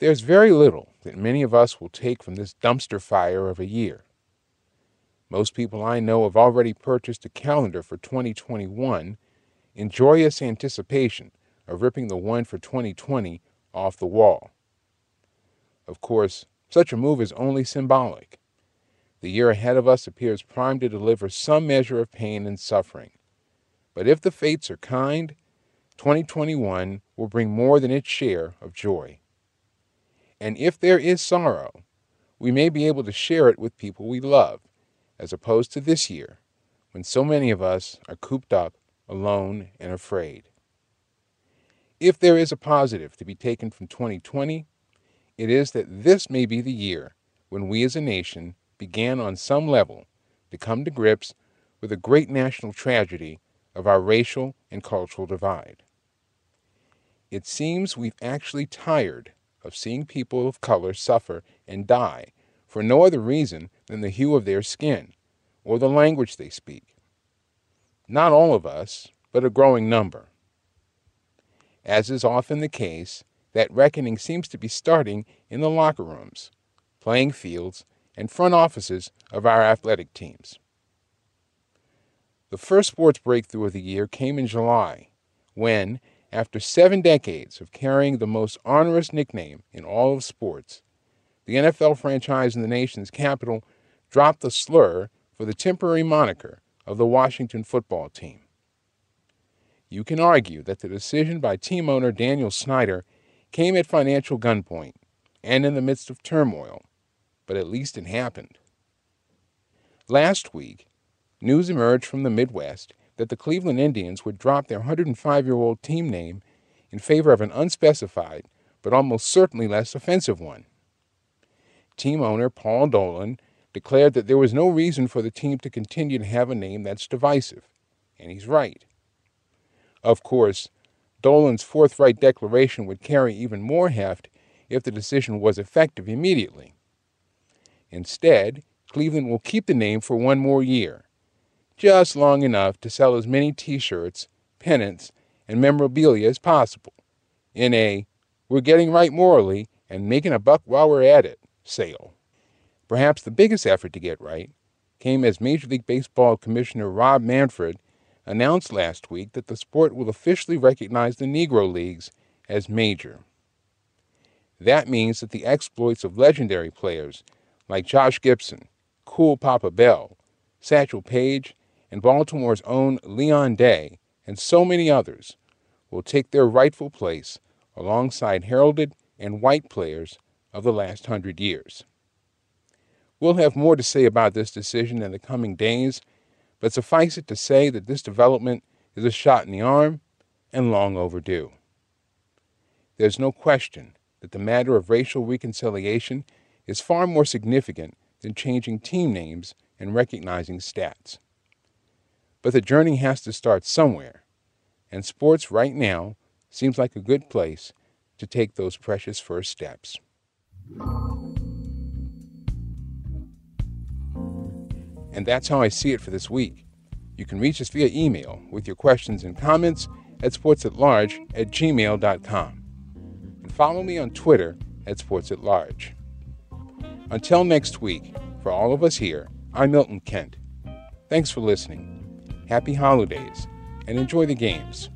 There's very little that many of us will take from this dumpster fire of a year. Most people I know have already purchased a calendar for 2021 in joyous anticipation of ripping the one for 2020 off the wall. Of course, such a move is only symbolic. The year ahead of us appears primed to deliver some measure of pain and suffering. But if the fates are kind, 2021 will bring more than its share of joy. And if there is sorrow, we may be able to share it with people we love, as opposed to this year, when so many of us are cooped up, alone, and afraid. If there is a positive to be taken from 2020, it is that this may be the year when we as a nation began on some level to come to grips with the great national tragedy of our racial and cultural divide. It seems we've actually tired of seeing people of color suffer and die for no other reason than the hue of their skin or the language they speak. Not all of us, but a growing number. As is often the case, that reckoning seems to be starting in the locker rooms, playing fields, and front offices of our athletic teams. The first sports breakthrough of the year came in July, when, after seven decades of carrying the most onerous nickname in all of sports, the NFL franchise in the nation's capital dropped the slur for the temporary moniker of the Washington football team. You can argue that the decision by team owner Daniel Snyder came at financial gunpoint and in the midst of turmoil, but at least it happened. Last week, news emerged from the Midwest that the Cleveland Indians would drop their 105 year old team name in favor of an unspecified but almost certainly less offensive one. Team owner Paul Dolan declared that there was no reason for the team to continue to have a name that's divisive, and he's right. Of course, Dolan's forthright declaration would carry even more heft if the decision was effective immediately. Instead, Cleveland will keep the name for one more year, just long enough to sell as many t shirts, pennants, and memorabilia as possible, in a we're getting right morally and making a buck while we're at it sale. Perhaps the biggest effort to get right came as Major League Baseball Commissioner Rob Manfred announced last week that the sport will officially recognize the Negro Leagues as major. That means that the exploits of legendary players like Josh Gibson, Cool Papa Bell, Satchel Paige, and Baltimore's own Leon Day, and so many others, will take their rightful place alongside heralded and white players of the last hundred years. We'll have more to say about this decision in the coming days but suffice it to say that this development is a shot in the arm and long overdue. There's no question that the matter of racial reconciliation is far more significant than changing team names and recognizing stats. But the journey has to start somewhere, and sports right now seems like a good place to take those precious first steps. And that's how I see it for this week. You can reach us via email with your questions and comments at sportsatlarge at gmail.com. And follow me on Twitter at sportsatlarge. Until next week, for all of us here, I'm Milton Kent. Thanks for listening. Happy holidays and enjoy the games.